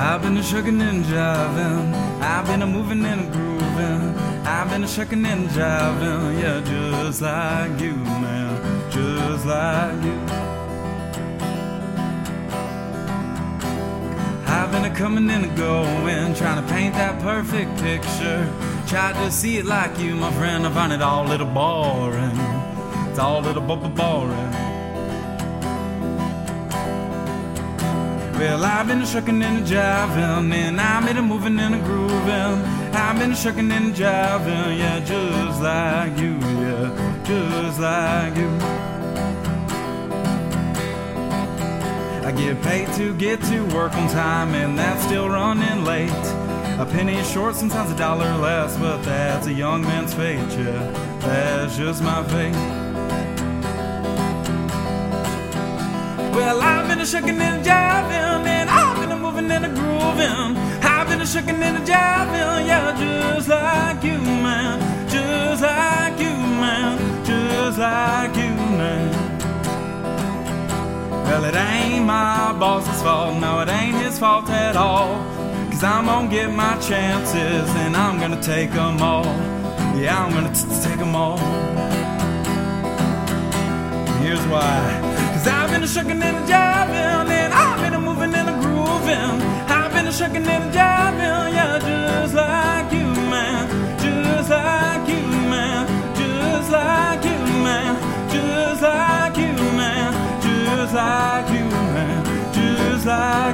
I've been a shucking and jiving. I've been a moving and a grooving. I've been a shucking and jiving. Yeah, just like you, man. Just like you. I've been a coming and a going, trying to paint that perfect picture. Tried to see it like you, my friend. I find it all a little boring. It's all a little boring. Well, I've been shucking and jiving, and I've been moving and grooving. I've been shucking and jiving, yeah, just like you, yeah, just like you. I get paid to get to work on time, and that's still running late. A penny short, sometimes a dollar less, but that's a young man's fate, yeah, that's just my fate. Well, I've been a shucking and a jiving, and I've been a moving and a grooving. I've been a shucking and a jiving, yeah, just like you, man, just like you, man, just like you, man. Well, it ain't my boss's fault, no, it ain't his fault at all. Cause I'm gonna get my chances, and I'm gonna take them all. Yeah, I'm gonna t- take them all. Here's why. Shucking and a jiving, and I've been a moving and a grooving. I've been a shucking and a jiving, yeah, just like you, man. Just like you, man. Just like you, man. Just like you, man. Just like you, man. Just like